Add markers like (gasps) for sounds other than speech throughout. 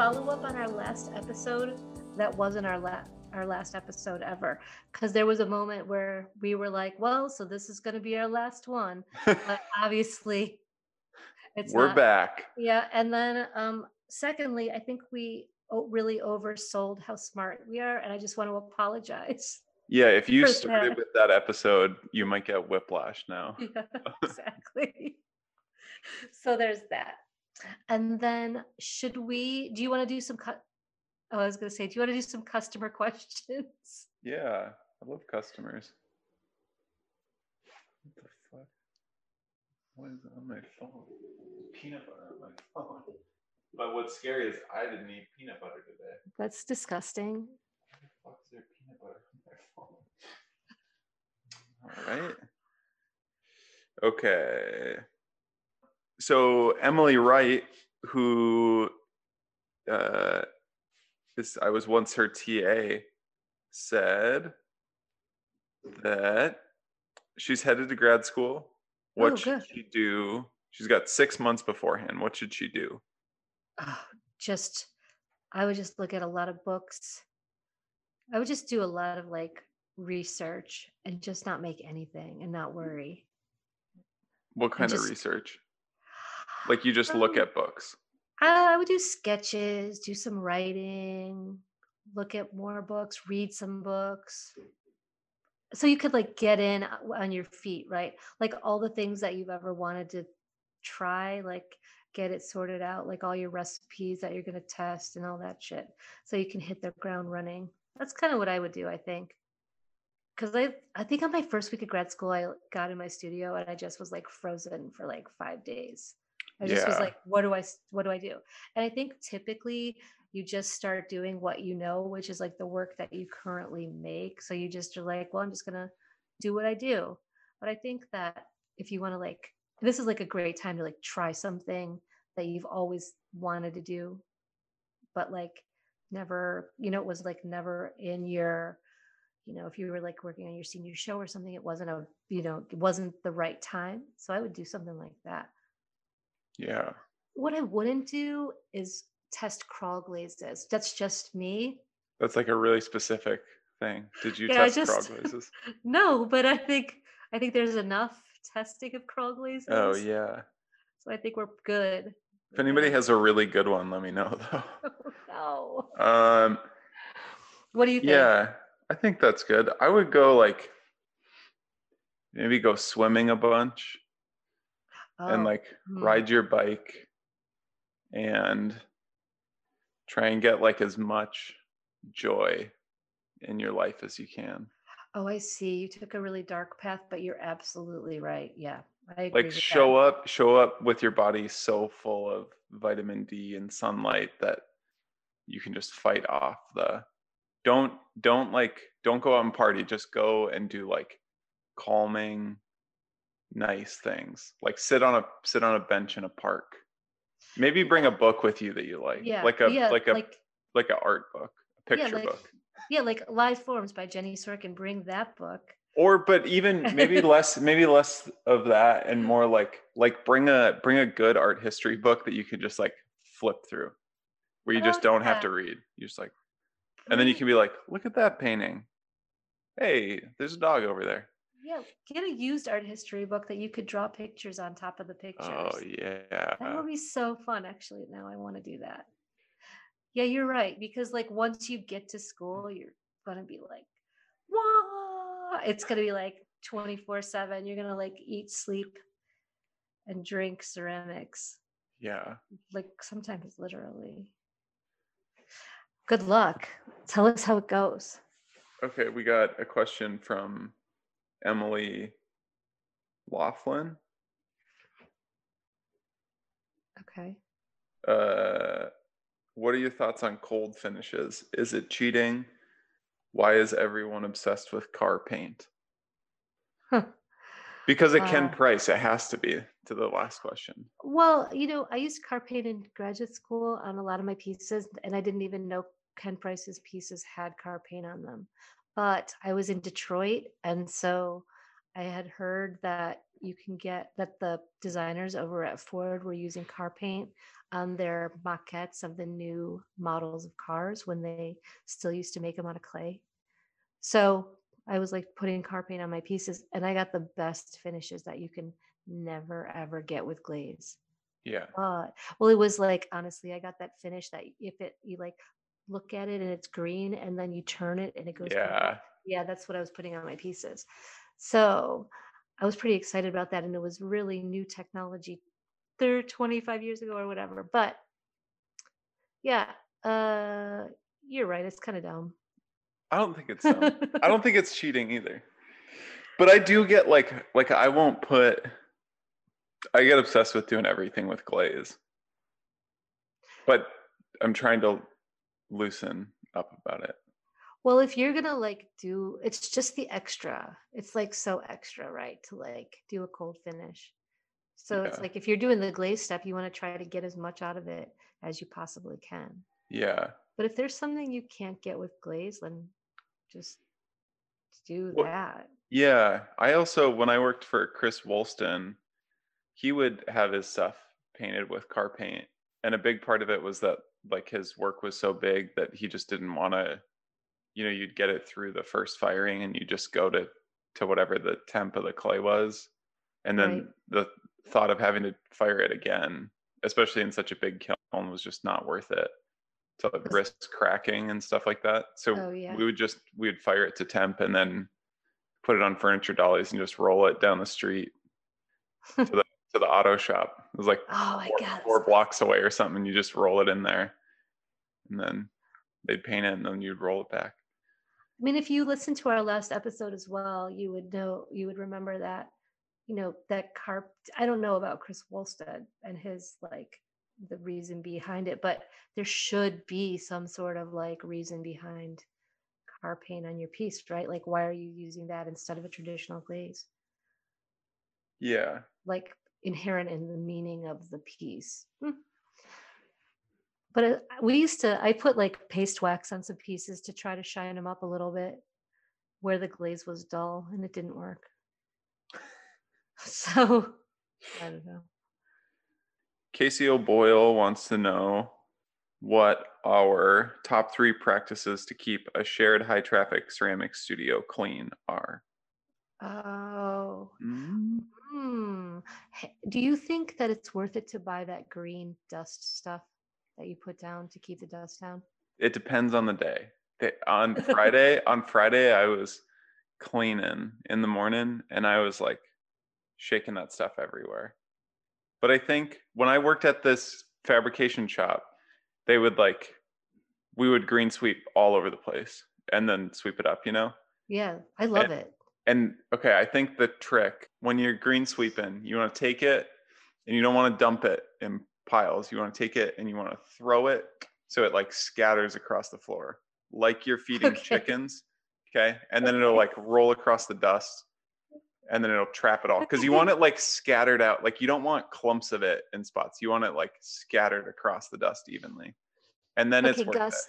follow up on our last episode that wasn't our last our last episode ever. Because there was a moment where we were like well so this is going to be our last one. (laughs) But obviously it's we're not. back. Yeah and then um secondly i think we really oversold how smart we are and i just want to apologize yeah if you started with that episode you might get whiplash now. (laughs) Yeah, exactly. So there's that and then should we do you want to do some cut oh, i was going to say do you want to do some customer (laughs) questions? Yeah i love customers. What the fuck? What is on my phone? Peanut butter on my (laughs) phone. But what's scary is i didn't eat peanut butter today. That's disgusting. What the fuck is there peanut butter on my phone? (laughs) All right. Okay so Emily Wright, who uh, is, I was once her TA, said that she's headed to grad school. What oh, should she do? She's got six months beforehand. What should she do? Oh, just, I would just look at a lot of books. I would just do a lot of like research and just not make anything and not worry. What kind just, of research? Like you just look um, at books. I would do sketches, do some writing, look at more books, read some books. So you could like get in uh, on your feet, right? Like all the things that you've ever wanted to try, like get it sorted out, like all your recipes that you're going to test and all that shit. So you can hit the ground running. That's kind of what I would do, I think. Cause I, I think on my first week of grad school, I got in my studio and I just was like frozen for like five days. I just yeah. was like, what do I what do I do? And I think typically you just start doing what you know, which is like the work that you currently make. So you just are like, well, I'm just gonna do what I do. But I think that if you want to like this is like a great time to like try something that you've always wanted to do, but like never, you know, it was like never in your you know, if you were like working on your senior show or something, it wasn't a, you know, it wasn't the right time. So I would do something like that. Yeah. What I wouldn't do is test crawl glazes. That's just me. That's like a really specific thing. Did you yeah, test just, crawl (laughs) glazes? no, but I think I think there's enough testing of crawl glazes. Oh yeah. So I think we're good. If anybody has a really good one, let me know though. (laughs) Oh, no. Um what do you think? Yeah, I think that's good. I would go like maybe go swimming a bunch oh. and like mm. ride your bike and try and get like as much joy in your life as you can. Oh, I see. You took a really dark path, but you're absolutely right. Yeah. I like show that. up, show up with your body so full of vitamin D and sunlight that you can just fight off the don't don't like don't go out and party, just go and do like calming nice things like sit on a sit on a bench in a park. Maybe bring a book with you that you like yeah. like a yeah, like a like, like an art book a picture yeah, like, book. Yeah like live forms by Jenni Sorkin bring that book. Or but even (laughs) maybe less maybe less of that and more like like bring a bring a good art history book that you can just like flip through where you just don't have to read. You just like and then you can be like look at that painting. Hey there's a dog over there yeah, get a used art history book that you could draw pictures on top of the oh, pictures. Oh yeah. That would be so fun. Actually, now I want to do that. Yeah, you're right. Because like once you get to school, you're gonna be like, wow. It's gonna be like 24-7. You're gonna like eat, sleep, and drink ceramics. Yeah. Like sometimes literally. Good luck. Tell us how it goes. Okay, we got a question from Emily Laughlin. Okay. Uh, what are your thoughts on cold finishes? Is it cheating? Why is everyone obsessed with car paint? Huh. Because it Ken uh, Price, it has to be to the last question. Well, you know, I used car paint in graduate school on a lot of my pieces, and I didn't even know Ken Price's pieces had car paint on them but I was in Detroit. And so I had heard that you can get that the designers over at Ford were using car paint on their maquettes of the new models of cars when they still used to make them out of clay. So I was like putting car paint on my pieces and I got the best finishes that you can never ever get with glaze. Yeah. Uh, well, it was like honestly, I got that finish that if it you like look at it and it's green and then you turn it and it goes Yeah. Yeah, that's what I was putting on my pieces. So I was pretty excited about that and it was really new technology 30 25 years ago or whatever. But yeah, uh you're right, it's kind of dumb. I don't think it's dumb. I don't think (laughs) it's cheating either. But I do get like like I won't put I get obsessed with doing everything with glaze. But I'm trying to loosen up about it. Well, if you're gonna like do, it's just the extra. It's like so extra, right? To like do a cold finish. So it's like if you're doing the glaze step, you want to try to get as much out of it as you possibly can. Yeah. But if there's something you can't get with glaze, then just do Well, that. Yeah. I also when I worked for Chris Wolston, he would have his stuff painted with car paint. And a big part of it was that like his work was so big that he just didn't want to you know, you'd get it through the first firing and you just go to to whatever the temp of the clay was. And then Right. the thought of having to fire it again, especially in such a big kiln, was just not worth it to like, Was- risk cracking and stuff like that. So Oh yeah. we would just we would fire it to temp and then put it on furniture dollies and just roll it down the street (laughs) to the to the auto shop. It was like Oh four, god. four blocks away or something. You just roll it in there, and then they'd paint it, and then you'd roll it back. I mean, if you listen to our last episode as well, you would know, you would remember that, you know, that carp. I don't know about Chris Wolston and his like the reason behind it, but there should be some sort of like reason behind car paint on your piece, right? Like, why are you using that instead of a traditional glaze? Yeah, Like inherent in the meaning of the piece. Hmm. But uh, we used to, I put like paste wax on some pieces to try to shine them up a little bit where the glaze was dull and it didn't work. (laughs) So I don't know. Casey O'Boyle wants to know what our top three practices to keep a shared high traffic ceramic studio clean are. Oh, Mm. H- Do you think that it's worth it to buy that green dust stuff that you put down to keep the dust down? It depends on the day. They- On (laughs) Friday, on Friday, I was cleaning in the morning and I was like shaking that stuff everywhere. But I think when I worked at this fabrication shop, they would like, we would green sweep all over the place and then sweep it up, you know? Yeah, I love it. And okay, I think the trick when you're green sweeping, you want to take it and you don't want to dump it in piles. You want to take it and you want to throw it so it like scatters across the floor, like you're feeding Okay. chickens. Okay. And then it'll like roll across the dust and then it'll trap it all because you want it like scattered out. Like you don't want clumps of it in spots. You want it like scattered across the dust evenly. And then Okay, it's worth Gus, it.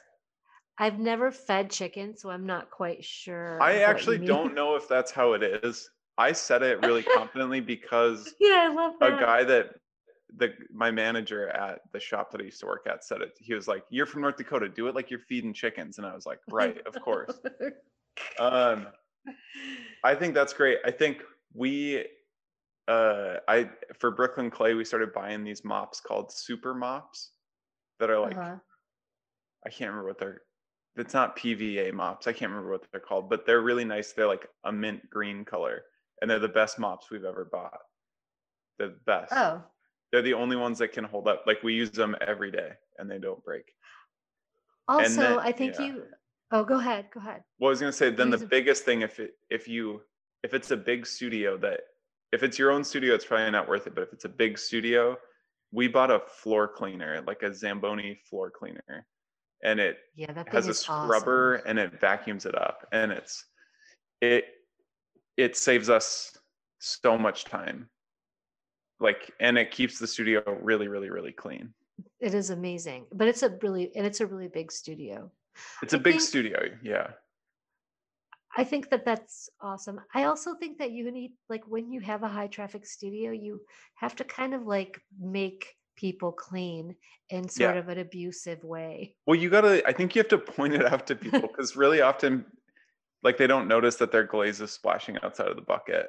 I've never fed chicken, so I'm not quite sure. I actually don't know if that's how it is. I said it (laughs) really confidently because Yeah, I love a guy that the my manager at the shop that I used to work at said it. He was like, "You're from North Dakota. Do it like you're feeding chickens." And I was like, "Right, of course." Um, I think that's great. I think we, uh, I for Brooklyn Clay, we started buying these mops called super mops that are like Uh-huh. I can't remember what they're. It's not PVA mops. I can't remember what they're called, but they're really nice. They're like a mint green color, and they're the best mops we've ever bought. The best. Oh, They're the only ones that can hold up. Like we use them every day, and they don't break. also, then- I think yeah. you. Oh, go ahead. Go ahead. Well, I was gonna say then the 'em. biggest thing if it if you if it's a big studio that if it's your own studio, it's probably not worth it. But if it's a big studio, we bought a floor cleaner, like a Zamboni floor cleaner, and it Yeah, that has a scrubber awesome. and it vacuums it up and it's it it saves us so much time like and it keeps the studio really really really clean It is amazing, but it's a really and it's a really big studio. it's a I big think- studio yeah I think that that's awesome. I also think that you need like when you have a high traffic studio, you have to kind of like make people clean in sort Yeah. of an abusive way. Well, you gotta. I think you have to (laughs) point it out to people (laughs) because really often, like they don't notice that their glaze is splashing outside of the bucket,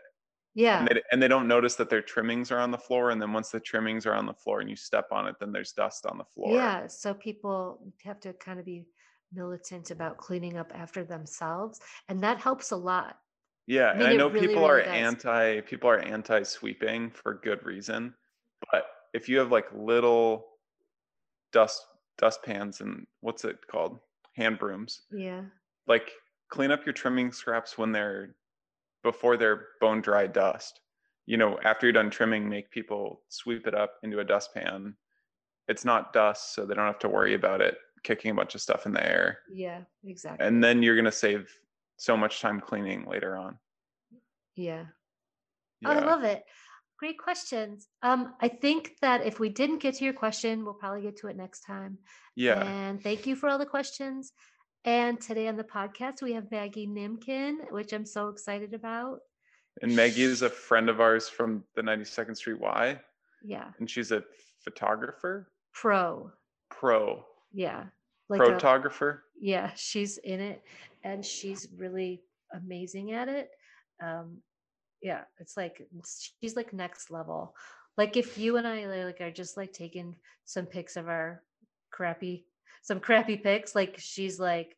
Yeah. and they, and they don't notice that their trimmings are on the floor. And then once the trimmings are on the floor and you step on it, then there's dust on the floor. Yeah. So people have to kind of be militant about cleaning up after themselves. And that helps a lot. Yeah, I and I know really, people really are does. anti people are anti sweeping for good reason, if you have like little dust dust pans and what's it called hand brooms, Yeah. like clean up your trimming scraps when they're before they're bone dry dust. You know, after you're done trimming, make people sweep it up into a dustpan. It's not dust, so they don't have to worry about it kicking a bunch of stuff in the air. Yeah. Exactly. And then you're gonna save so much time cleaning later on. yeah. Oh, I love it. Great questions. Um, I think that if we didn't get to your question, we'll probably get to it next time. Yeah. And thank you for all the questions. And today on the podcast, we have Maggie Nimkin, which I'm so excited about. And Maggie is a friend of ours from the 92nd Street Y, Yeah. and she's a photographer, Pro. pro, Yeah. Like a, photographer. yeah, she's in it and she's really amazing at it. Um, yeah, it's like she's like next level. Like if you and I like are just like taking some pics of our crappy, some crappy pics, like she's like,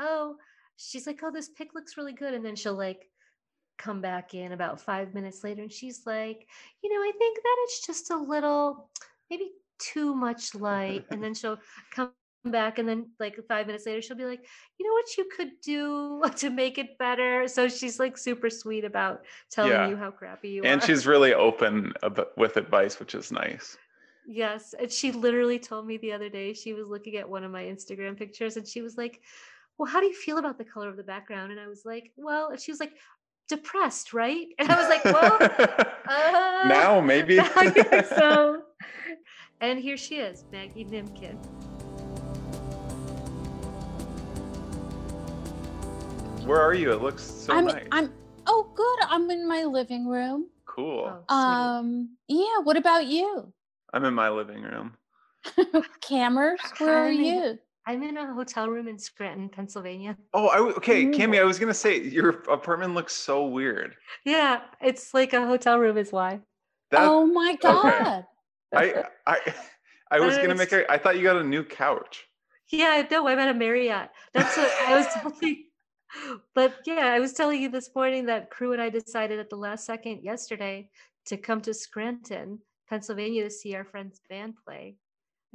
oh, she's like, oh, this pic looks really good, and then she'll like come back in about five minutes later, and she's like, you know, I think that it's just a little, maybe too much (laughs) light, and then she'll come back and then like five minutes later she'll be like you know what you could do (laughs) to make it better so she's like super sweet about telling Yeah. you how crappy you are. And are she's really open with advice, which is nice. yes and she literally told me the other day she was looking at one of my instagram pictures and she was like well how do you feel about the color of the background and i was like well and she was like depressed right (laughs) and i was like well (laughs) uh, now maybe. So and here she is maggie nimkin Where are you? It looks so I'm nice. I'm oh good. I'm in my living room. cool. Oh. Um yeah, what about you? I'm in my living room. (laughs) Cameras, where are I'm in- you? I'm in a hotel room in Scranton, Pennsylvania. Oh, I w- okay, Ooh. Cami. I was gonna say your apartment looks so weird. Yeah, it's like a hotel room is why. That oh my god. I I I was gonna make a. I thought you got a new couch. Yeah, no, I'm at a Marriott. That's what I was (laughs) telling. But yeah, I was telling you this morning that crew and I decided at the last second yesterday to come to Scranton, Pennsylvania to see our friend's band play.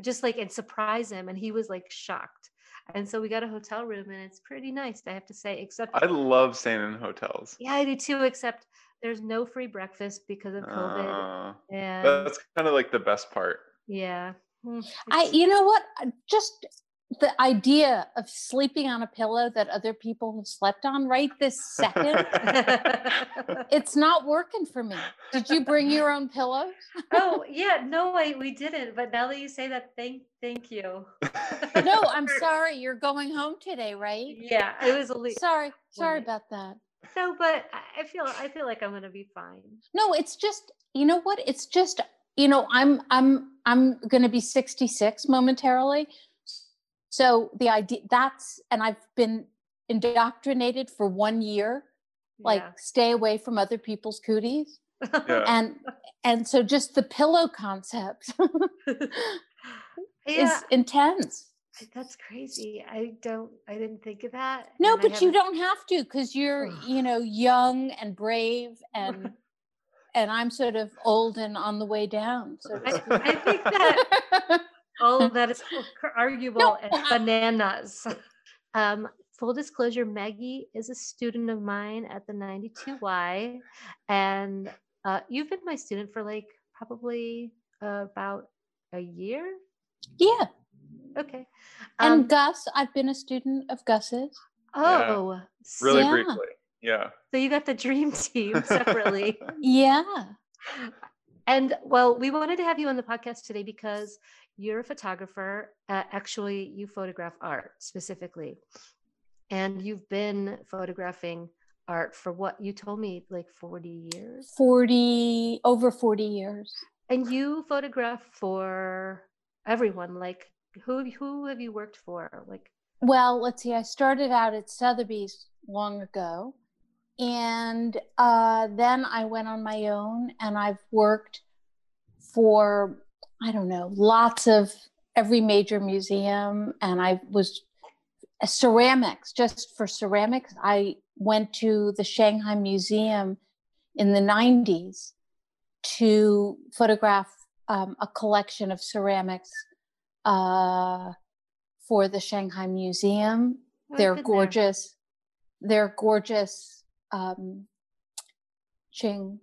Just like and surprise him. And he was like shocked. And so we got a hotel room and it's pretty nice, I have to say, except I love staying in hotels. yeah, I do too, except there's no free breakfast because of COVID. Uh, and that's kind of like the best part. yeah. Hmm, I you know what? Just the idea of sleeping on a pillow that other people have slept on right this second. (laughs) it's not working for me. Did you bring your own pillows? oh (laughs) yeah, no, I we didn't. But now that you say that, thank thank you. No, (laughs) I'm sorry. You're going home today, right? Yeah, it was a le- Sorry. Sorry about that. no, but I- I feel I feel like I'm gonna be fine. No, it's just you know what? It's just you know I'm I'm I'm going to be 66 momentarily. So the idea that's and I've been indoctrinated for 1 year like stay away from other people's cooties Yeah. and and so just the pillow concept (laughs) yeah, is intense. that's crazy. I don't. I didn't think of that. No, and but you don't have to because you're, (sighs) you know, young and brave and (laughs) and I'm sort of old and on the way down. So I- I think that- (laughs) All (laughs) of that is arguable and bananas. (laughs) Um, full disclosure, Maggie is a student of mine at the 92Y, and uh, you've been my student for like probably uh, about a year. yeah. Okay. And Um, Gus, I've been a student of Gus's. oh, really Yeah. briefly. Yeah. so you got the dream (laughs) team separately. Yeah. And well, we wanted to have you on the podcast today because you're a photographer. Uh, actually, you photograph art specifically. and you've been photographing art for what you told me like 40 years 40 over 40 years and you photograph for everyone like who who have you worked for like well let's see i started out at sotheby's long ago and uh, then i went on my own and i've worked for i don't know lots of every major museum and i was uh, ceramics just for ceramics i went to the shanghai museum in the 90s to photograph um, a collection of ceramics uh, for the Shanghai Museum. Oh, they're gorgeous. There. They're gorgeous um, Qing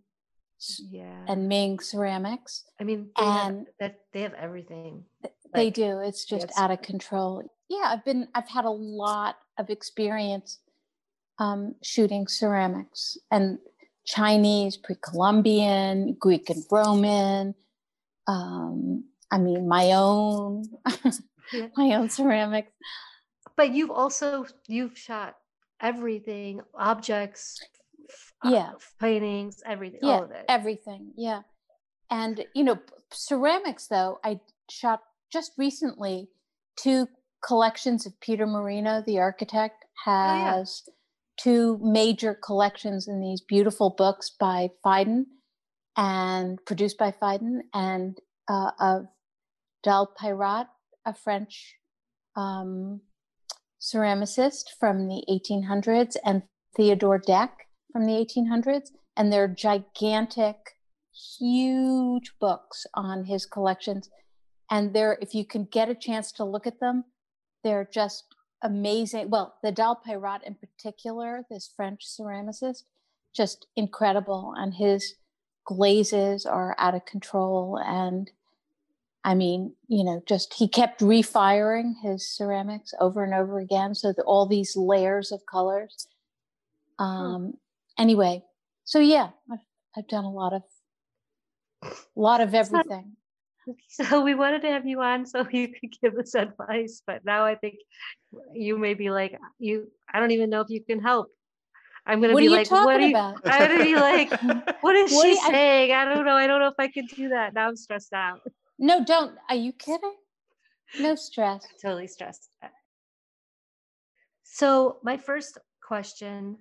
yeah. and Ming ceramics. I mean, they and have, that they have everything. They like, do. It's just out of control. Yeah, I've been. I've had a lot of experience um, shooting ceramics and Chinese, pre-Columbian, Greek and Roman. Um, I mean, my own, (laughs) yeah. my own ceramics. But you've also you've shot everything, objects, yeah, uh, paintings, everything, yeah, all of it, everything, yeah. And you know, ceramics though, I shot just recently two collections of Peter Marino, the architect, has. Oh, yeah two major collections in these beautiful books by Phaidon and produced by Phaidon and uh, of Dalpayrat, a French um, ceramicist from the 1800s, and Theodore Deck from the 1800s. And they're gigantic, huge books on his collections. And they're, if you can get a chance to look at them, they're just amazing. Well, the Dalpayrat in particular, this French ceramicist, just incredible. And his glazes are out of control. And I mean, you know, just he kept refiring his ceramics over and over again. So the, all these layers of colors. Um, Anyway, so yeah, I've, I've done a lot of, a lot of everything. (laughs) So we wanted to have you on so you could give us (laughs) advice, but now I think you may be like you. I don't even know if you can help. I'm gonna what be like, what are you? About? I'm gonna be like, (laughs) what is what she saying? I, I don't know. I don't know if I can do that. Now I'm stressed out. No, don't. Are you kidding? No stress. I'm totally stressed. So my first question,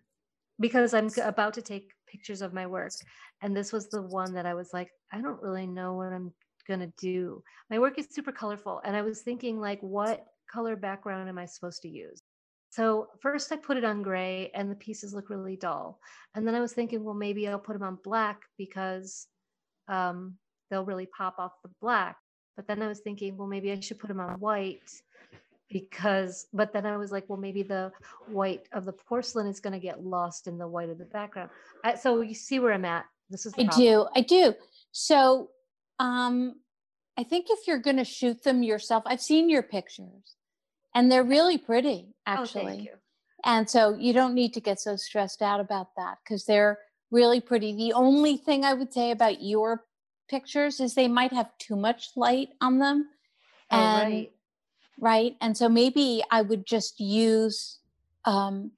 because I'm about to take pictures of my work, and this was the one that I was like, I don't really know what I'm going to do. My work is super colorful. And I was thinking, like, what color background am I supposed to use? So first I put it on gray and the pieces look really dull. And then I was thinking, well, maybe I'll put them on black because um, they'll really pop off the black. But then I was thinking, well, maybe I should put them on white because, but then I was like, well, maybe the white of the porcelain is going to get lost in the white of the background. I, so you see where I'm at. This is I do. I do. So um, I think if you're going to shoot them yourself, I've seen your pictures and they're really pretty oh, actually. Oh, and so you don't need to get so stressed out about that because they're really pretty. The only thing I would say about your pictures is they might have too much light on them. Oh, and, right. Right. And so maybe I would just use um,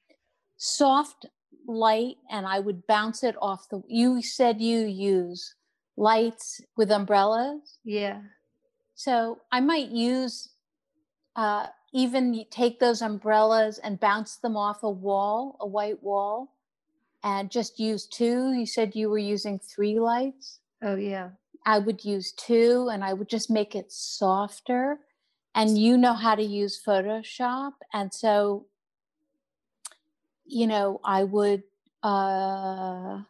soft light and I would bounce it off the. You said you use lights with umbrellas. Yeah. So I might use uh, even take those umbrellas and bounce them off a wall, a white wall, and just use two. You said you were using three lights. Oh, yeah. I would use two and I would just make it softer. And you know how to use Photoshop. And so, you know, I would uh,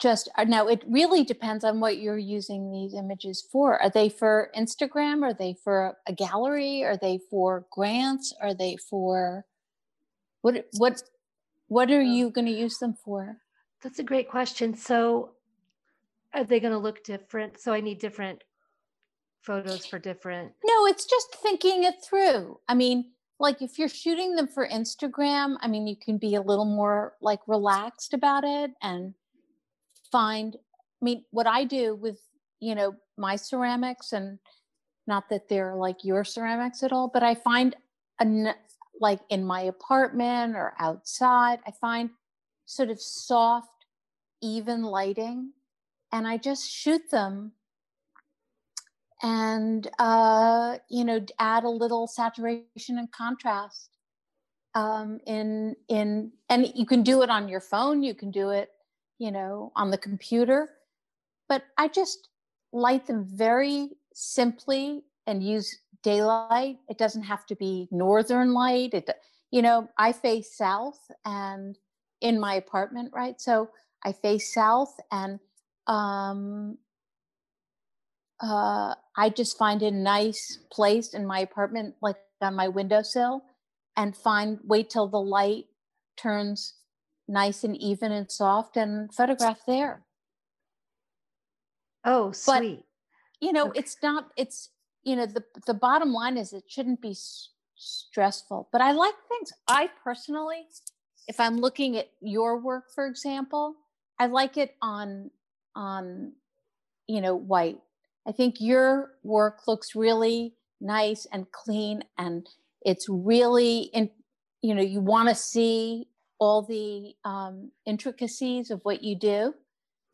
just uh, now it really depends on what you're using these images for. Are they for instagram? Are they for a gallery? Are they for grants? Are they for what what what are you going to use them for? That's a great question. So are they going to look different? So i need different photos for different no it's just thinking it through i mean like if you're shooting them for instagram i mean you can be a little more like relaxed about it and find i mean what i do with you know my ceramics and not that they're like your ceramics at all but i find a like in my apartment or outside. I find sort of soft, even lighting, and I just shoot them and uh, you know add a little saturation and contrast um, in in and you can do it on your phone you can do it you know on the computer but i just light them very simply and use daylight. It doesn't have to be northern light. It you know i face south and in my apartment right? So i face south and um uh i just find a nice place in my apartment like on my windowsill and find wait till the light turns nice and even and soft and photograph there Oh, sweet. But, you know, Okay. it's not, it's, you know, the, the bottom line is it shouldn't be s- stressful. But I like things. I personally, if I'm looking at your work, for example, I like it on, on, you know, white. I think your work looks really nice and clean and it's really in, you know, you want to see all the um, intricacies of what you do.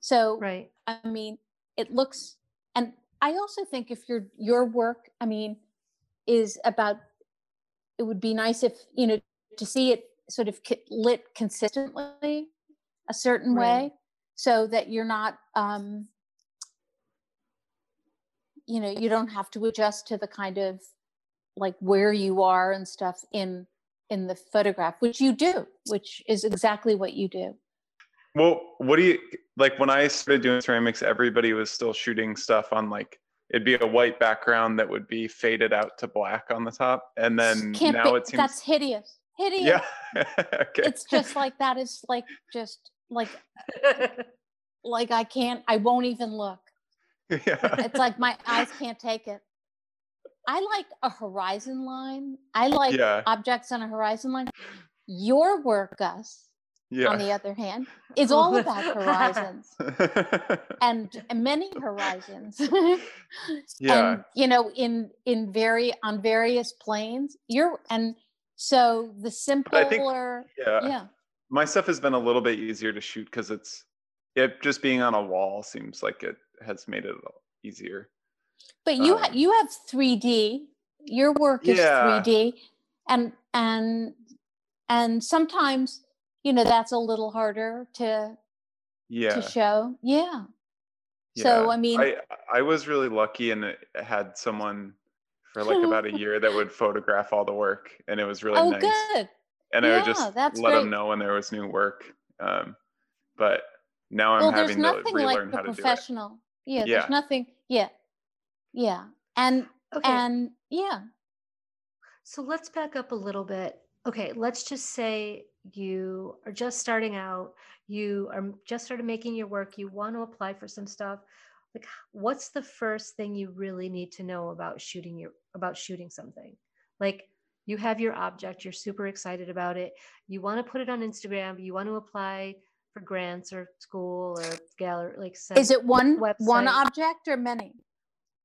So right. I mean, it looks, and I also think if your your work, I mean, is about, it would be nice if you know to see it sort of lit consistently, a certain Right. way, so that you're not, um, you know, you don't have to adjust to the kind of like where you are and stuff in in the photograph, which you do, which is exactly what you do. Well, what do you like when I started doing ceramics, everybody was still shooting stuff on like it'd be a white background that would be faded out to black on the top. And then Can't now be- it seems that's hideous. Hideous. Yeah. (laughs) okay. it's just like that is like just like (laughs) like I can't I won't even look. Yeah. (laughs) It's like my eyes can't take it. I like a horizon line. I like Yeah. objects on a horizon line. Your work, Gus, yeah. on the other hand, is oh, all about horizons (laughs) and many horizons. (laughs) yeah. and you know, in in very on various planes. You're and so the But I think- simpler, yeah. yeah. My stuff has been a little bit easier to shoot because it's it just being on a wall seems like it has made it easier. But you ha- Um, you have 3D. Your work is Yeah. 3D, and and and sometimes you know that's a little harder to Yeah. to show. Yeah. So I mean, I I was really lucky and had someone for like about a (laughs) year that would photograph all the work and it was really oh, nice. good. And I would just let them know when there was new work. Um, but now I'm well, having to relearn like how to do it. professional. Yeah, Yeah. There's nothing. Yeah. Yeah. And okay. and yeah. So let's back up a little bit. Okay, let's just say you are just starting out, you are just started making your work, you want to apply for some stuff. Like what's the first thing you really need to know about shooting your about shooting something? Like you have your object, you're super excited about it. You want to put it on Instagram, you want to apply for grants or school or gallery like Is it one one object or many?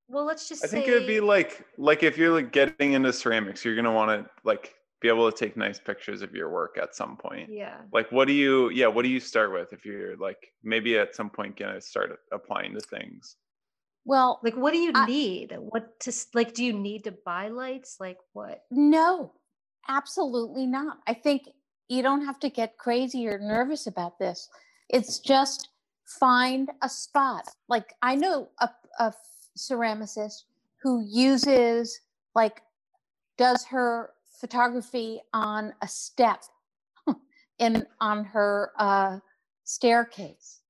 well let's just I think it would be like like if you're like getting into ceramics, you're gonna want to like be able to take nice pictures of your work at some point. yeah. Like what do you yeah, what do you start with if you're like maybe at some point gonna start applying to things? Well, Like what do you I- need? What to like do you need to buy lights? Like what? No, absolutely not. I think you don't have to get crazy or nervous about this. It's just find a spot. Like I know a, a ceramicist who uses like does her photography on a step (laughs) in on her uh, staircase,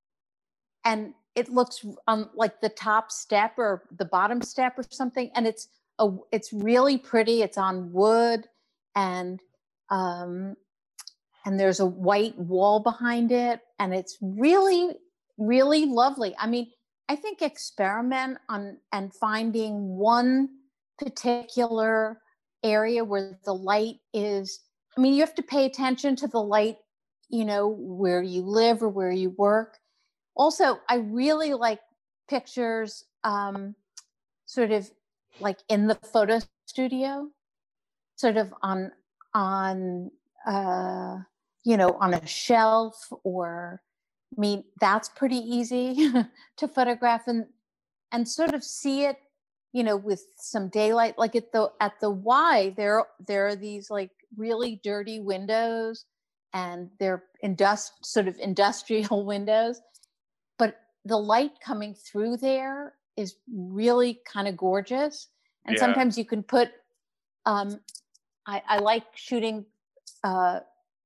and it looks on like the top step or the bottom step or something, and it's a it's really pretty. It's on wood and um and there's a white wall behind it and it's really really lovely. I mean, I think experiment on and finding one particular area where the light is I mean, you have to pay attention to the light, you know, where you live or where you work. Also, I really like pictures um sort of like in the photo studio sort of on on uh, you know on a shelf or I mean that's pretty easy (laughs) to photograph and and sort of see it you know with some daylight like at the at the y there there are these like really dirty windows and they're indust sort of industrial (laughs) windows but the light coming through there is really kind of gorgeous and yeah. sometimes you can put um i i like shooting uh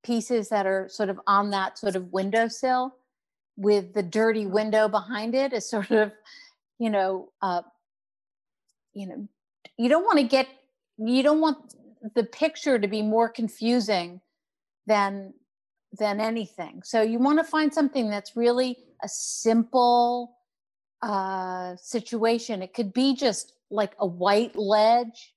pieces that are sort of on that sort of windowsill with the dirty window behind it is (laughs) sort of you know uh you know you don't want to get you don't want the picture to be more confusing than than anything. So you want to find something that's really a simple uh situation. It could be just like a white ledge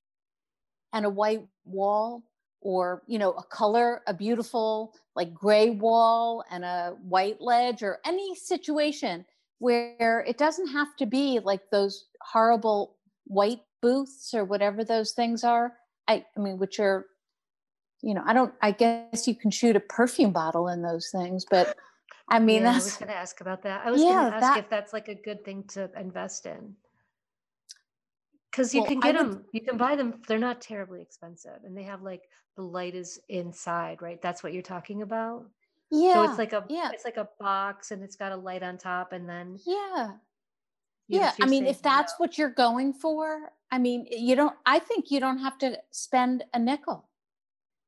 and a white wall or you know a color a beautiful like gray wall and a white ledge or any situation where it doesn't have to be like those horrible white booths or whatever those things are. I, I mean, which are, you know, I don't, I guess you can shoot a perfume bottle in those things, but I mean, yeah, that's. I was going to ask about that. I was yeah, going to ask that, if that's like a good thing to invest in. Because you well, can get would, them, you can buy them. They're not terribly expensive, and they have like the light is inside, right? That's what you're talking about. Yeah. So it's like a yeah. it's like a box, and it's got a light on top, and then yeah, yeah. I mean, if that's what you're going for, I mean, you don't, I think you don't have to spend a nickel.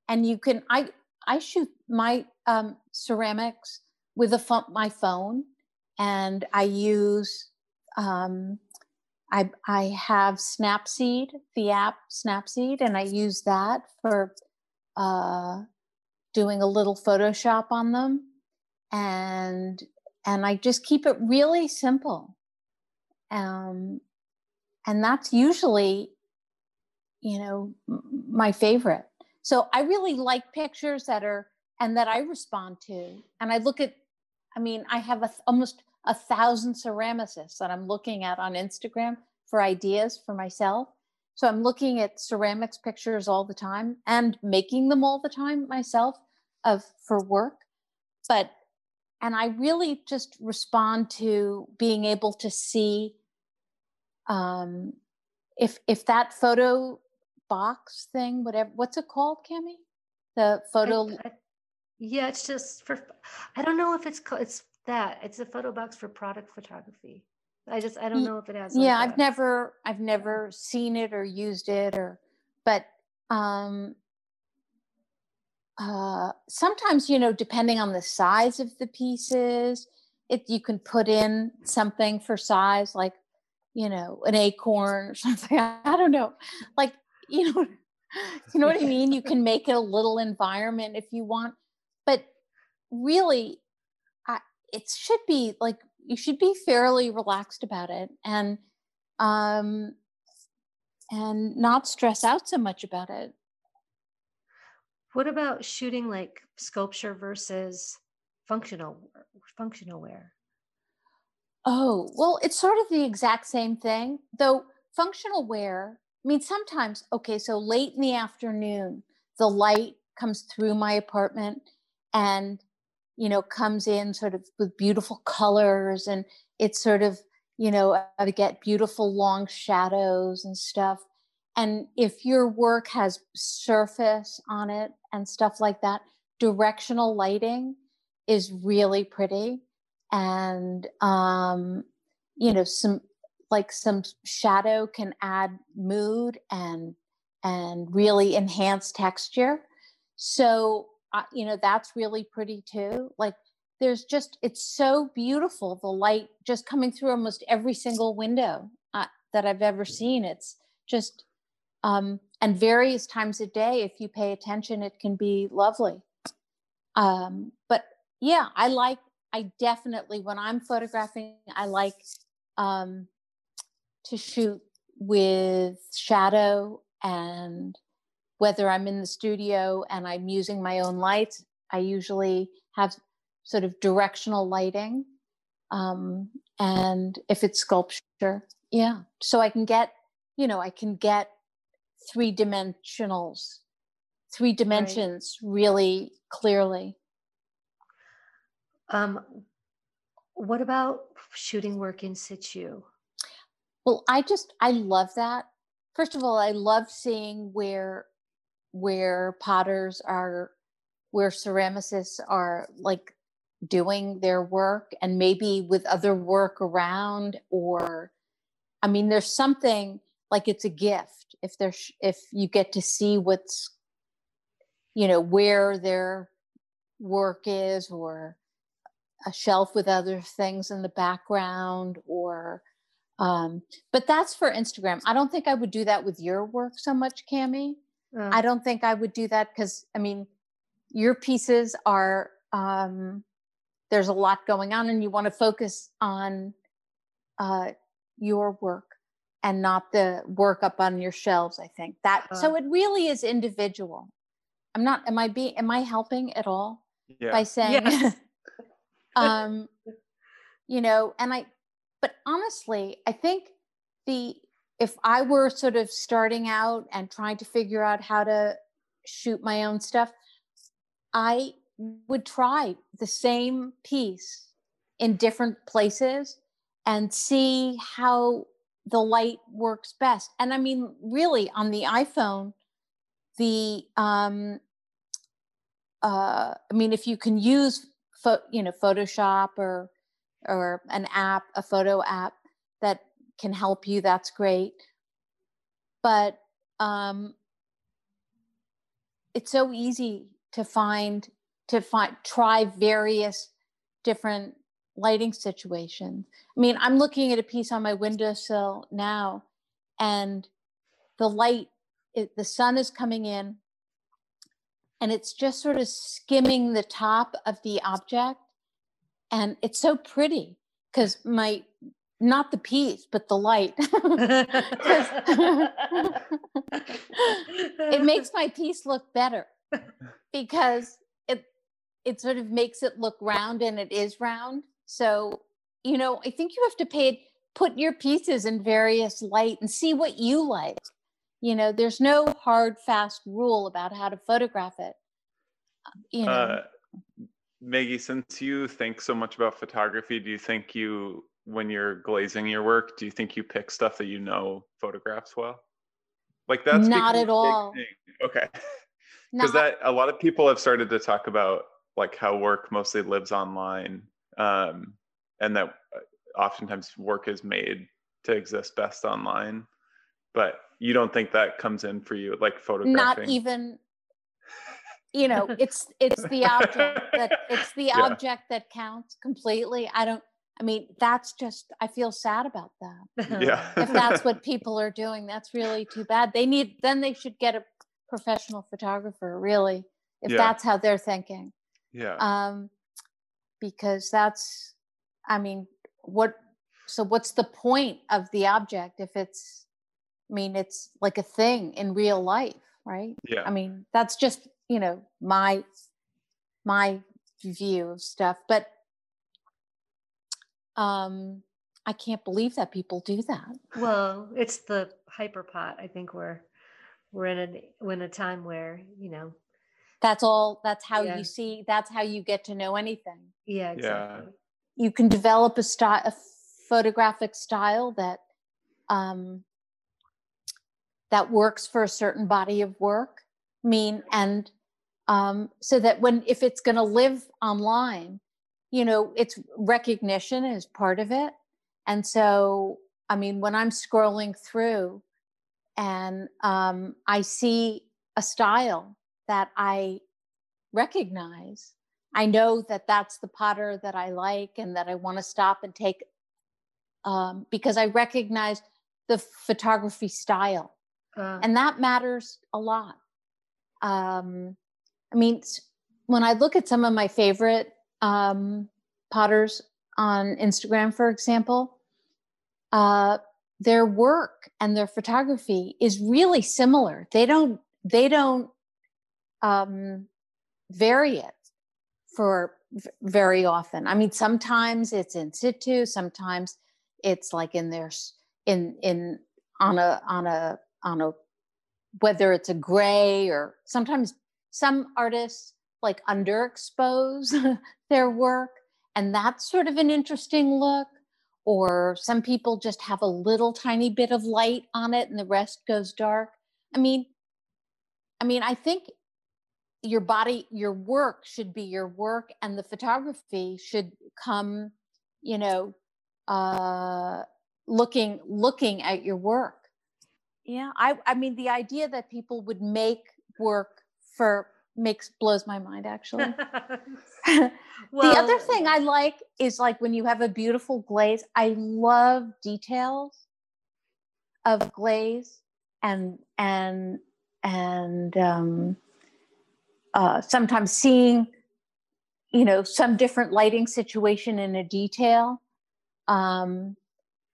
And you can, I, I shoot my um, ceramics with a phone, my phone and I use, um, I, I have Snapseed, the app Snapseed, and I use that for uh, doing a little Photoshop on them. And, and I just keep it really simple. Um, and that's usually you know my favorite so i really like pictures that are and that i respond to and i look at i mean i have a, almost a thousand ceramicists that i'm looking at on instagram for ideas for myself so i'm looking at ceramics pictures all the time and making them all the time myself of for work but and i really just respond to being able to see um, if if that photo box thing, whatever, what's it called, Cami? The photo. I, I, yeah, it's just for. I don't know if it's called. It's that. It's a photo box for product photography. I just I don't know if it has. Yeah, like I've never I've never seen it or used it or, but um, uh, sometimes you know depending on the size of the pieces, it you can put in something for size like you know, an acorn or (laughs) something. I don't know. Like, you know, you know what I mean? You (laughs) can make it a little environment if you want. But really, it should be like you should be fairly relaxed about it and um and not stress out so much about it. What about shooting like sculpture versus functional functional ware? Oh, well, it's sort of the exact same thing, though functional ware, I mean, sometimes, okay, so late in the afternoon, the light comes through my apartment and, you know, comes in sort of with beautiful colors and it's sort of, you know, I get beautiful long shadows and stuff. And if your work has surface on it and stuff like that, directional lighting is really pretty and um, you know some like some shadow can add mood and and really enhance texture so uh, you know that's really pretty too like there's just it's so beautiful the light just coming through almost every single window uh, that i've ever seen. It's just um, and various times a day if you pay attention it can be lovely. Um, but yeah i like I definitely, when I'm photographing, I like um, to shoot with shadow and whether I'm in the studio and I'm using my own lights, I usually have sort of directional lighting. Um, and if it's sculpture, yeah. So I can get, you know, I can get three dimensionals three dimensions right. really clearly. Um, what about shooting work in situ? Well, I just I love that. First of all, I love seeing where where potters are where ceramicists are like doing their work and maybe with other work around or i mean there's something like it's a gift if there's if you get to see what's you know where their work is or a shelf with other things in the background or um but that's for instagram. I don't think i would do that with your work so much cami uh. i don't think i would do that because i mean your pieces are um there's a lot going on and you want to focus on uh, your work and not the work up on your shelves i think that uh, so it really is individual i'm not am i being am i helping at all yeah. by saying yes. (laughs) um you know and i but honestly i think the if i were sort of starting out and trying to figure out how to shoot my own stuff i would try the same piece in different places and see how the light works best. And I mean, really, on the iPhone, the um, uh, I mean, if you can use, you know, Photoshop or or an app, a photo app can help you, that's great. But um, it's so easy to find to find try various different lighting situations. I mean, I'm looking at a piece on my windowsill now, and the light, it, the sun is coming in, and it's just sort of skimming the top of the object, and it's so pretty because my not the piece, but the light. (laughs) (laughs) it makes my piece look better because it it sort of makes it look round and it is round. So, you know, I think you have to pay put your pieces in various light and see what you like. You know, there's no hard fast rule about how to photograph it. Uh, you know. Uh, Maggie, since you think so much about photography, do you think you when you're glazing your work, do you think you pick stuff that you know photographs well? Like that's not at all. (laughs) Okay. Because that a lot of people have started to talk about like how work mostly lives online um, and that uh, oftentimes work is made to exist best online but you don't think that comes in for you like photographing not even you know (laughs) it's it's the object that it's the yeah. object that counts completely i don't i mean that's just i feel sad about that yeah (laughs) if that's what people are doing that's really too bad they need then they should get a professional photographer really if yeah. that's how they're thinking yeah. Um, because that's, I mean, what, so what's the point of the object if it's, I mean, it's like a thing in real life, right? Yeah. I mean, that's just, you know, my, my view of stuff. But um, I can't believe that people do that. Well, it's the hyperpot. I think we're we're in a we're in a time where you know that's all that's how yeah. you see that's how you get to know anything yeah exactly yeah. you can develop a style a photographic style that um that works for a certain body of work I mean and um so that when if it's going to live online you know it's recognition is part of it and so i mean when i'm scrolling through and um, i see a style that I recognize. I know that that's the potter that I like and that I want to stop and take um, because I recognize the photography style. Uh, and that matters a lot. Um, I mean, when I look at some of my favorite um, potters on Instagram, for example, uh, their work and their photography is really similar. They don't they don't um, vary it for very often. I mean, sometimes it's in situ, sometimes it's like in their in in on a on a on a whether it's a gray or sometimes some artists like underexpose (laughs) their work and that's sort of an interesting look. Or some people just have a little tiny bit of light on it and the rest goes dark. I mean i mean i think your body your work should be your work and the photography should come you know uh looking looking at your work. Yeah i i mean the idea that people would make work for makes blows my mind actually. Well, (laughs) the other thing i like is like when you have a beautiful glaze i love details of glaze and and and um uh sometimes seeing you know some different lighting situation in a detail um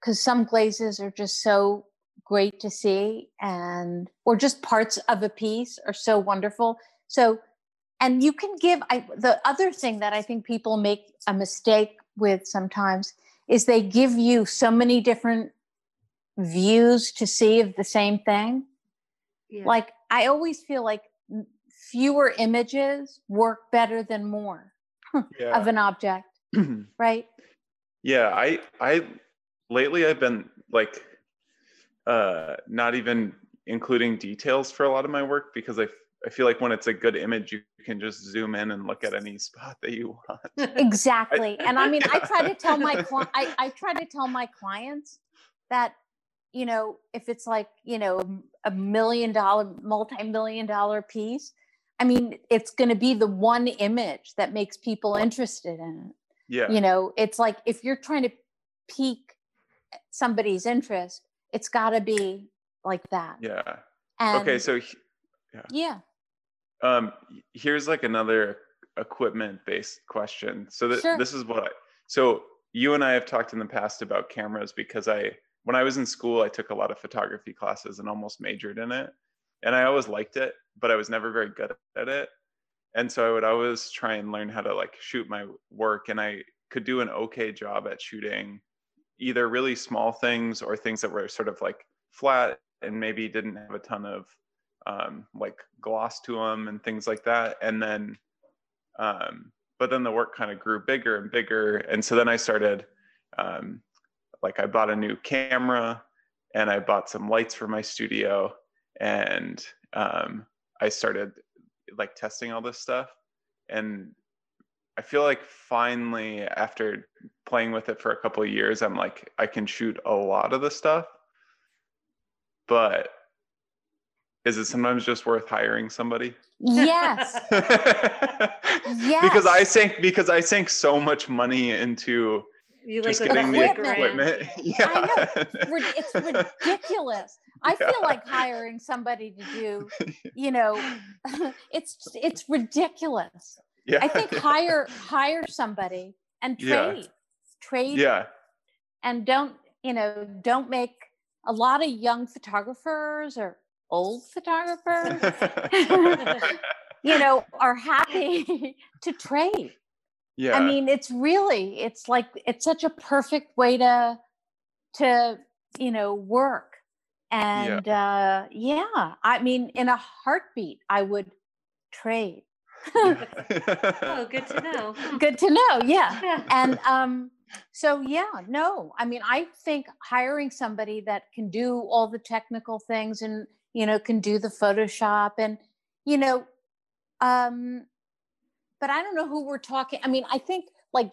because some glazes are just so great to see and or just parts of a piece are so wonderful so and you can give I, the other thing that i think people make a mistake with sometimes is they give you so many different views to see of the same thing yeah. like i always feel like fewer images work better than more (laughs) yeah. of an object (clears throat) right yeah i i lately i've been like uh not even including details for a lot of my work because i I feel like when it's a good image, you can just zoom in and look at any spot that you want. (laughs) Exactly. and I mean, I try to (laughs) tell my cli- I, I try to tell my clients that, you know, if it's like, you know, a million dollar, multi-million dollar piece, I mean, it's going to be the one image that makes people interested in it. Yeah. You know, it's like if you're trying to pique somebody's interest, it's got to be like that. Yeah. And okay. So, yeah. Yeah. Um, here's like another equipment based question. So th- sure. this is what I, so you and I have talked in the past about cameras because I, when I was in school, I took a lot of photography classes and almost majored in it. And I always liked it, but I was never very good at it. And so I would always try and learn how to like shoot my work. And I could do an okay job at shooting either really small things or things that were sort of like flat and maybe didn't have a ton of um, like gloss to them and things like that. And then, um, but then the work kind of grew bigger and bigger. And so then I started, um, like I bought a new camera and I bought some lights for my studio and um, I started like testing all this stuff. And I feel like finally, after playing with it for a couple of years, I'm like, I can shoot a lot of the stuff. But is it sometimes just worth hiring somebody? Yes. yes. (laughs) Because I sank because I sank so much money into you just like getting the equipment. Yeah. I know. (laughs) It's ridiculous. I (laughs) yeah. feel like hiring somebody to do, you know, it's it's ridiculous. Yeah. I think hire hire somebody and trade. Yeah. Trade. Yeah. And don't, you know, don't make a lot of young photographers or old photographers, (laughs) (laughs) you know, are happy (laughs) to trade. Yeah. I mean, it's really, it's like, it's such a perfect way to, to, you know, work. And yeah. uh yeah, I mean, in a heartbeat, I would trade. oh, good to know. Good to know. Yeah. yeah. And um so yeah, no. I mean, I think hiring somebody that can do all the technical things and you know, can do the Photoshop and, you know, um, but I don't know who we're talking. I mean, I think like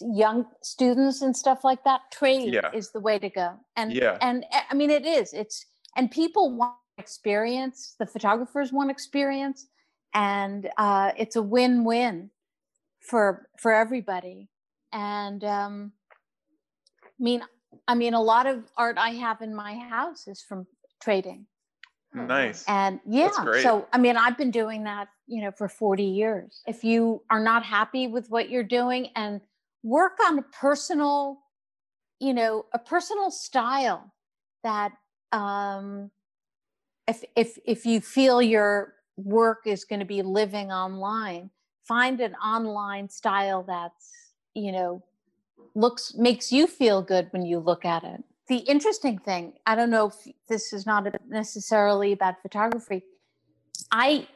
young students and stuff like that, trade yeah. is the way to go. And, yeah. and eh, I mean, it is, it's, and people want experience, the photographers want experience and uh, it's a win-win for, for everybody. And, um, I mean, I mean, a lot of art I have in my house is from trading. Nice. And yeah, so I mean, I've been doing that, you know, for 40 years. If you are not happy with what you're doing and work on a personal, you know, a personal style that um if if if you feel your work is going to be living online, find an online style that's, you know, looks makes you feel good when you look at it the interesting thing, I don't know if this is not necessarily about photography. I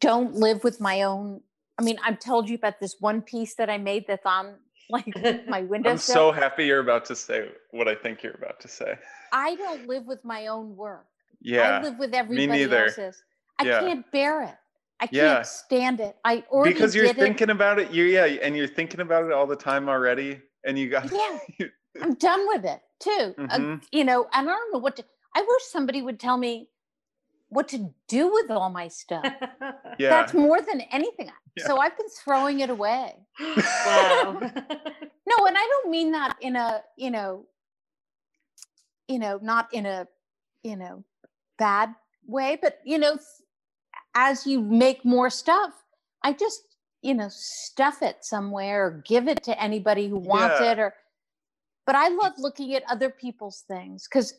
don't live with my own. I mean, I've told you about this one piece that I made that's on like (laughs) my window. I'm so happy you're about to say what I think you're about to say. I don't live with my own work. Yeah. I live with everybody else's. I Yeah. can't bear it. I can't Yeah. stand it. I already because you're thinking about it. You yeah, and you're thinking about it all the time already, and you got Yeah. (laughs) it. I'm done with it too. Uh, Mhm. you know, and I don't know what to. I wish somebody would tell me what to do with all my stuff. (laughs) yeah. That's more than anything. Yeah. So I've been throwing it away. (gasps) wow. (laughs) No, and I don't mean that in a, you know, you know, not in a, you know, bad way, but you know, as you make more stuff, I just, you know, stuff it somewhere or give it to anybody who wants Yeah. it or but I love looking at other people's things cuz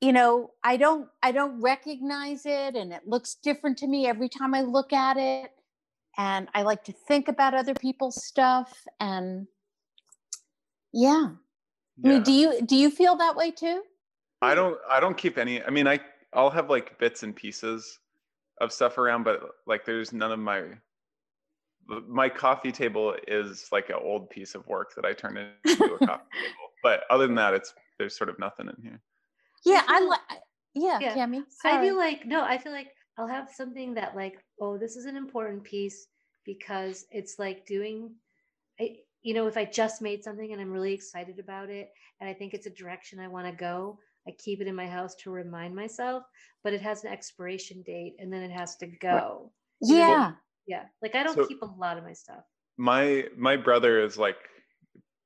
you know, I don't I don't recognize it and it looks different to me every time I look at it and I like to think about other people's stuff and yeah. I mean, do you do you feel that way too? I don't I don't keep any I mean I I'll have like bits and pieces of stuff around but like there's none of my my coffee table is like an old piece of work that I turned (laughs) into a coffee table. But other than that it's there's sort of nothing in here. Yeah, I like yeah, Yeah, Cammy. I feel like no, I feel like I'll have something that like, oh, this is an important piece because it's like doing I you know, if I just made something and I'm really excited about it and I think it's a direction I want to go, I keep it in my house to remind myself, but it has an expiration date and then it has to go. you know, yeah. Like I don't So- keep a lot of my stuff. my my brother is like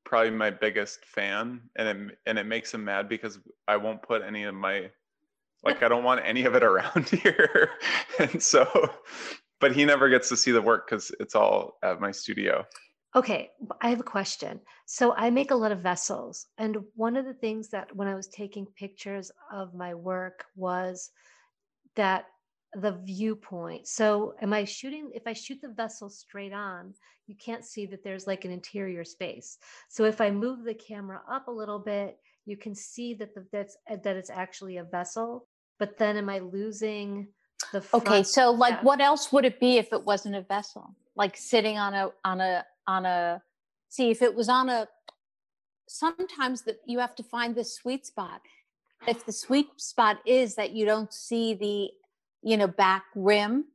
probably my biggest fan and it, and it makes him mad because I won't put any of my like I don't want any of it around (laughs) here and so but he never gets to see the work cuz it's all at my studio Okay, i have a question. So I make a lot of vessels, and one of the things that when I was taking pictures of my work was that the viewpoint. So am I shooting if I shoot the vessel straight on, you can't see that there's like an interior space. So if I move the camera up a little bit, you can see that the that's uh, that it's actually a vessel. But then am I losing the? Okay, so like yeah. what else would it be if it wasn't a vessel? Like sitting on a on a on a see if it was on a sometimes that you have to find the sweet spot. If the sweet spot is that you don't see the you know back rim,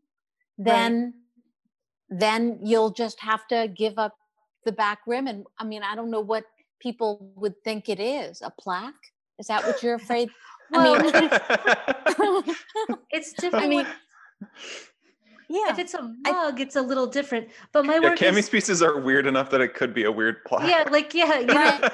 then then you'll just have to give up the back rim and I mean I don't know what people would think it is, a plaque? Is that what you're afraid? (laughs) I mean, (laughs) it's different. i mean, yeah. if it's a mug, it's a little different. But my yeah work Cammy's is pieces are weird enough that it could be a weird plaque yeah, like yeah, you know, Right.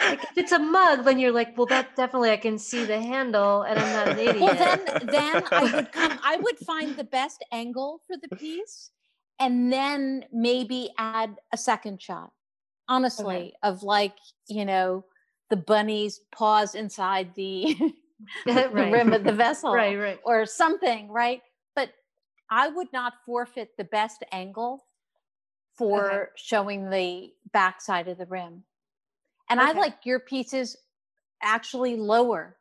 Like if it's a mug, then you're like, well, that definitely I can see the handle, and I'm not an (laughs) idiot. Well, then, then I would come. I would find the best angle for the piece, and then maybe add a second shot. Honestly, of like you know the bunny's paws inside the, (laughs) the Right. rim of the vessel, right, right. or something, right? But I would not forfeit the best angle for showing the backside of the rim. And I like your pieces actually lower.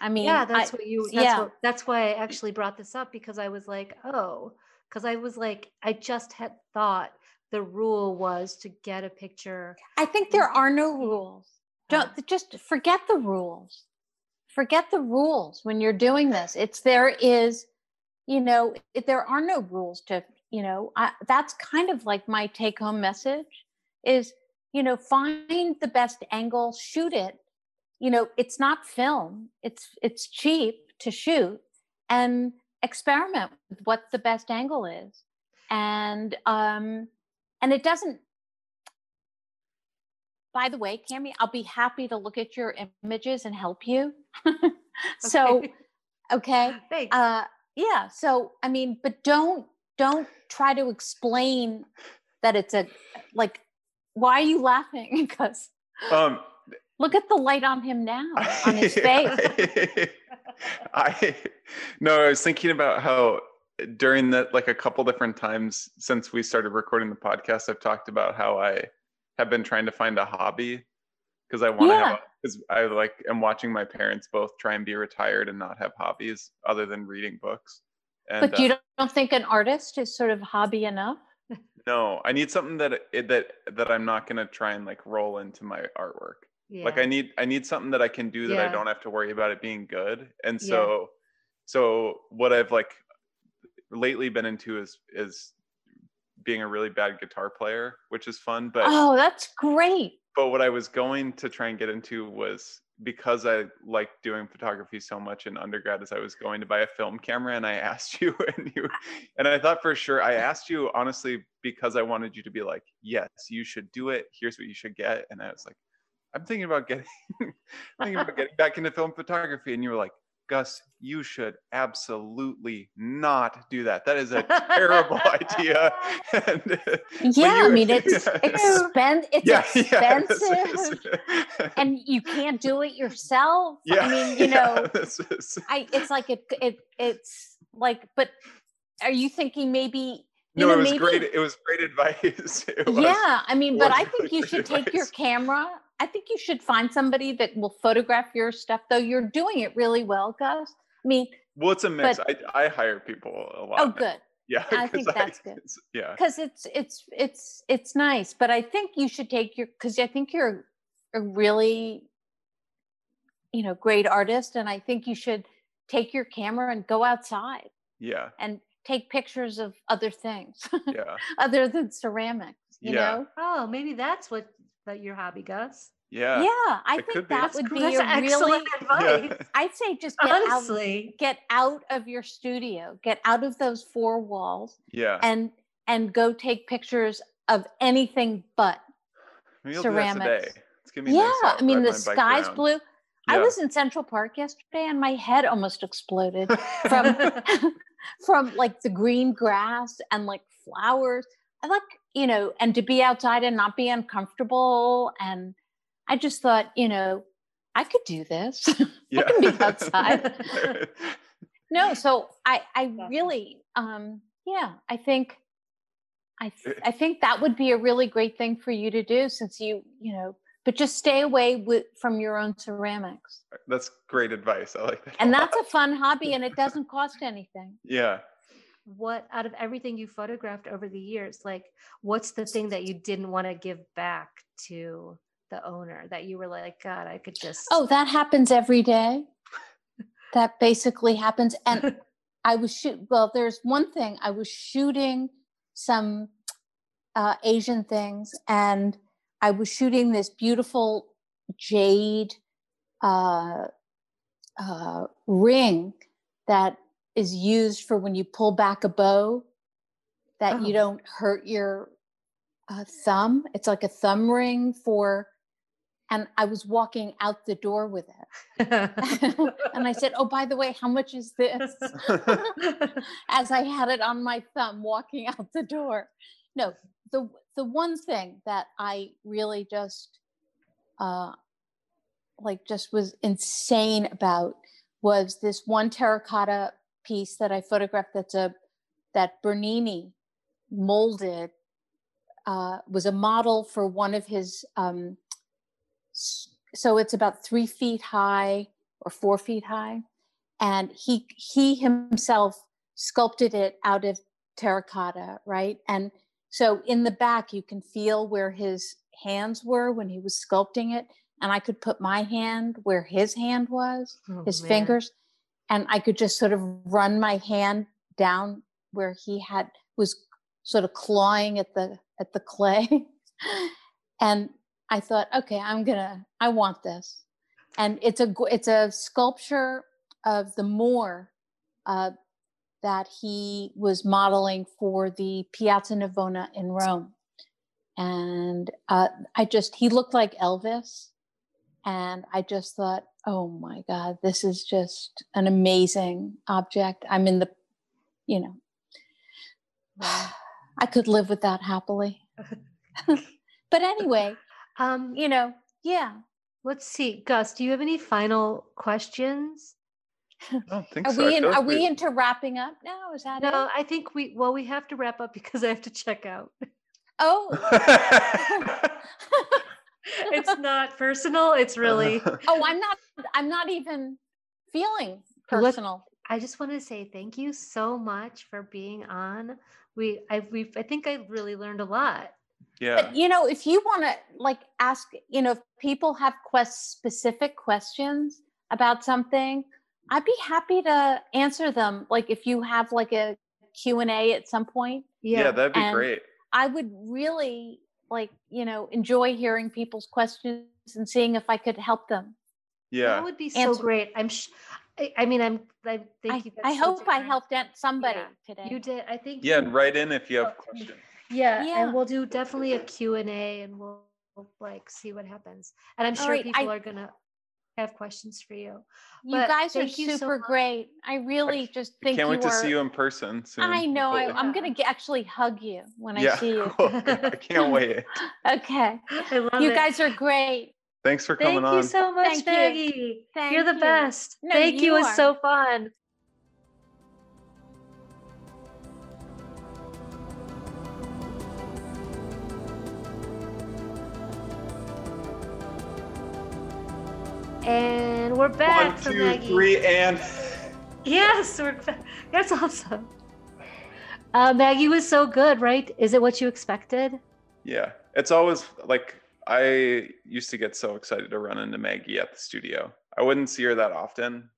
I mean, yeah, that's I- what you. That's yeah. what, that's why I actually brought this up because I was like, oh, because I was like, I just had thought the rule was to get a picture. I think there are no rules. Don't oh. just forget the rules. Forget the rules when you're doing this. It's there is, you know, there are no rules to, you know, I, that's kind of like my take home message is, you know, find the best angle, shoot it. You know, it's not film. It's it's cheap to shoot and experiment with what the best angle is. And um and it doesn't by the way, Cami, I'll be happy to look at your images and help you. (laughs) so, Okay. okay. thanks. Uh, yeah. So, I mean, but don't don't try to explain that it's a like. Why are you laughing? (laughs) Because um look at the light on him now, on his (laughs) face. (laughs) I no, I was thinking about how during that like a couple different times since we started recording the podcast, I've talked about how I have been trying to find a hobby because I want to Yeah. have because I like am watching my parents both try and be retired and not have hobbies other than reading books. And, but you uh, don't think an artist is sort of hobby enough? No, I need something that it, that that I'm not gonna try and like roll into my artwork. Yeah. Like I need I need something that I can do that I don't have to worry about it being good. And Yeah. so so what I've like lately been into is is being a really bad guitar player, which is fun. But oh, that's great. but what I was going to try and get into was because I liked doing photography so much in undergrad as I was going to buy a film camera and I (laughs) asked you (laughs) and you and I thought for sure I asked you honestly because I wanted you to be like, yes, you should do it. Here's what you should get. And I was like, I'm thinking about getting (laughs) thinking about getting back into film photography. And you were like, Gus, you should absolutely not do that. That is a (laughs) terrible idea. And, but Yeah, I mean it's (laughs) yeah. expen- it's Yeah, yeah, (laughs) this expensive is- and you can't do it yourself. yeah, I mean, you yeah, know, this is- I it's like it it it's like but are you thinking maybe you no, know it was maybe great. It was great advice. Was, yeah i mean but i think you great should take your camera i think you should find somebody that will photograph your stuff though you're doing it really well gus i mean Well, it's a mix. but- I I hire people a lot. oh good Yeah, I (laughs) think that's good. it's- Yeah, because it's it's it's it's nice but i think you should take your because i think you're a really you know great artist and i think you should take your camera and go outside yeah, and take pictures of other things yeah, (laughs) other than ceramics you Yeah. know oh, maybe that's what that your hobby, Gus. yeah. yeah, i it think could be. that That's would gr- be that's a excellent really advice. Yeah. (laughs) i'd say just get out Honestly, get out of your studio get out of those four walls yeah. and and go take pictures of anything but Maybe I'll do that ceramics. today. It's gonna be yeah nice i mean the my sky's around. blue i was in central park yesterday and my head almost exploded (laughs) from (laughs) from like the green grass and like flowers i like you know and to be outside and not be uncomfortable and i just thought you know i could do this (laughs) yeah. can be outside. (laughs) no so i i really um yeah i think i th- Eh. i think that would be a really great thing for you to do since you you know but just stay away with from your own ceramics That's great advice. I like that. and a that's a fun hobby and it doesn't cost anything yeah. What out of everything you photographed over the years, like what's the thing that you didn't want to give back to the owner that you were like, God, I could just oh that happens every day that basically happens and (laughs) I was shoot. Well, there's one thing. I was shooting some uh, Asian things, and I was shooting this beautiful jade uh, uh, ring that is used for when you pull back a bow, that you Oh. don't hurt your uh, thumb. It's like a thumb ring for. And I was walking out the door with it, (laughs) and I said, "Oh, by the way, how much is this?" (laughs) as I had it on my thumb walking out the door. No, the the one thing that I really just uh like just was insane about was this one terracotta piece that I photographed that's a that Bernini molded uh, was a model for one of his um, so it's about three feet high or four feet high. And he he himself sculpted it out of terracotta right? And so in the back you can feel where his hands were when he was sculpting it. And i could put my hand where his hand was Oh, his man. fingers and i could just sort of run my hand down where he had was sort of clawing at the at the clay. (laughs) And i thought okay i'm gonna i want this. And it's a it's a sculpture of the moor uh, that he was modeling for the piazza navona in rome. And uh, i just he looked like elvis. And i just thought oh my god this is just an amazing object i'm in the you know (sighs) i could live with that happily (laughs) but anyway Um, you know yeah let's see, Gus. Do you have any final questions? (laughs) I don't think are so. We in are we into wrapping up now is that No, it I think we well we have to wrap up because I have to check out. oh (laughs) it's not personal. It's really oh i'm not i'm not even feeling Let's- personal I just want to say thank you so much for being on. We I we I think I really learned a lot. Yeah. But you know, if you want to like ask, you know, if people have quest specific questions about something, I'd be happy to answer them. Like if you have like a Q&A at some point, yeah, that'd be And- great. I would really like, you know, enjoy hearing people's questions and seeing if I could help them. Yeah. That would be so Answer- great. I'm sh- I, I mean I'm I think I, you guys I so hope I helped out somebody Yeah, today. You did. I think Yeah, and write in if you have Oh, mm, questions. Yeah, Yeah. and we'll do definitely a Q&A and we'll, we'll, like see what happens. And I'm All sure right, people I- are going to have questions for you. you but guys are thank you so super much. great. I really just I think can't you wait to are. see you in person soon. I know. I, hopefully. I'm gonna get, actually hug you when yeah, I see you. (laughs) cool. I can't (laughs) wait. Okay. I love You it. guys are great. Thanks for coming Thank on. Thank you so much, Thank you. Maggie. You're the you. best. No, Thank you. you It was so fun. And we're back One, from two, Maggie. three, and (laughs) Yes, we're back. That's awesome. Uh, Maggie was so good, right? Is it what you expected? yeah, it's always like I used to get so excited to run into Maggie at the studio. I wouldn't see her that often,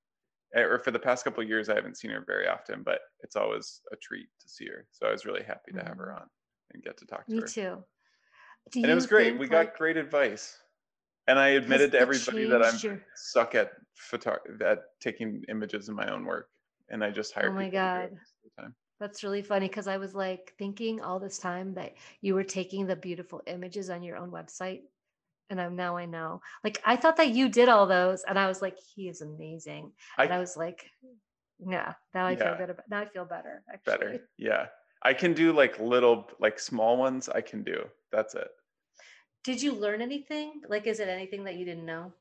eh, or for the past couple of years, I haven't seen her very often. But it's always a treat to see her. So I was really happy to have her on and get to talk to Me her. Me too. Do And it was great. We like, got great advice. And I admitted to everybody that I'm your- suck at photo at taking images in my own work. And I just hired Oh my people to do it God. Most of the time. That's really funny because I was like thinking all this time that you were taking the beautiful images on your own website. And I'm now I know. Like I thought that you did all those, and I was like, he is amazing. and I I was like, yeah, now I feel Yeah. good about now I feel better actually. better. (laughs) Yeah. I can do like little like small ones I can do. That's it. Did you learn anything? Like, is it anything that you didn't know?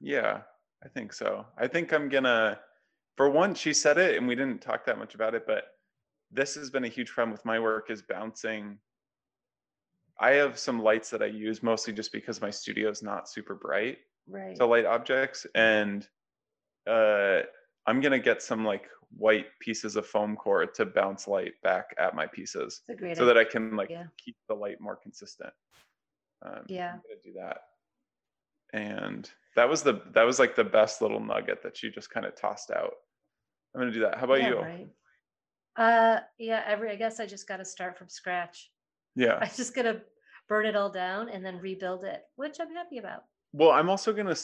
Yeah, I think so. I think I'm gonna for one, she said it and we didn't talk that much about it, but this has been a huge problem with my work is bouncing. I have some lights that I use mostly just because my studio is not super bright Right. to light objects. And uh I'm gonna get some like white pieces of foam core to bounce light back at my pieces It's a great so that I can like idea. keep the light more consistent. Um, Yeah. I'm gonna do that. And that was the that was like the best little nugget that she just kind of tossed out. I'm gonna do that. How about yeah, you? Right. Uh yeah, every I guess I just gotta start from scratch. Yeah. (laughs) I'm just gonna burn it all down and then rebuild it, which I'm happy about. Well, I'm also gonna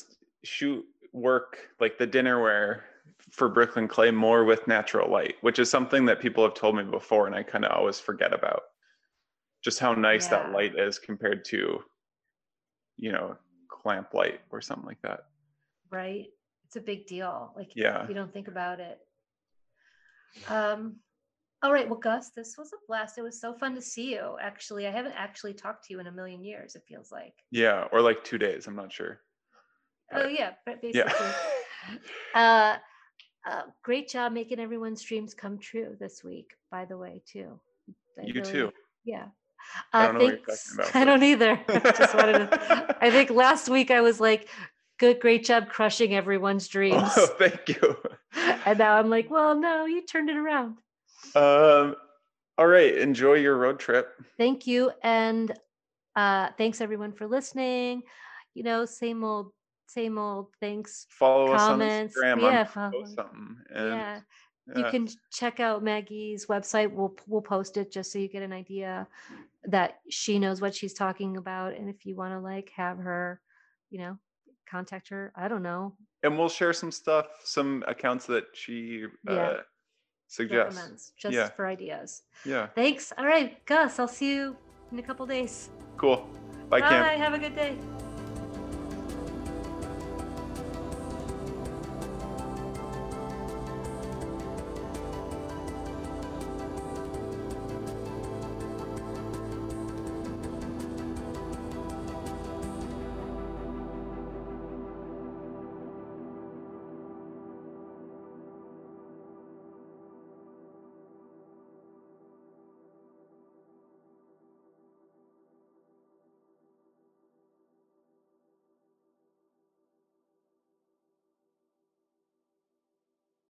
shoot work like the dinnerware for Brooklyn Clay more with natural light, which is something that people have told me before, and I kind of always forget about. Just how nice that light is compared to, you know, clamp light or something like that. right? It's a big deal. Like Yeah. you don't think about it. Um all right, well Gus, this was a blast. It was so fun to see you. Actually, I haven't actually talked to you in a million years, it feels like. Yeah, or like two days. I'm not sure. Oh yeah, basically. Yeah. (laughs) uh uh, great job making everyone's dreams come true this week, by the way, too. I you really- too. Yeah. I Uh, don't know what you're thanks- about, (laughs) I don't either. I (laughs) Just wanted to, I think last week I was like, good, great job crushing everyone's (laughs) dreams. Oh, thank you. (laughs) and now I'm like, well, no, you turned it around. Um, all right. Enjoy your road trip. Thank you. And uh, thanks everyone for listening. You know, same old, same old. Thanks. Follow Comments. us on Instagram. Yeah, follow- something. And, yeah. You can check out Maggie's website. We'll we'll post it just so you get an idea that she knows what she's talking about. And if you want to like have her, you know, contact her. I don't know. and we'll share some stuff, some accounts that she uh, Yeah. suggests. Recommends just Yeah. for ideas. Yeah. Thanks. All right, Gus. I'll see you in a couple days. Cool. Bye, Cam. Bye. Have a good day.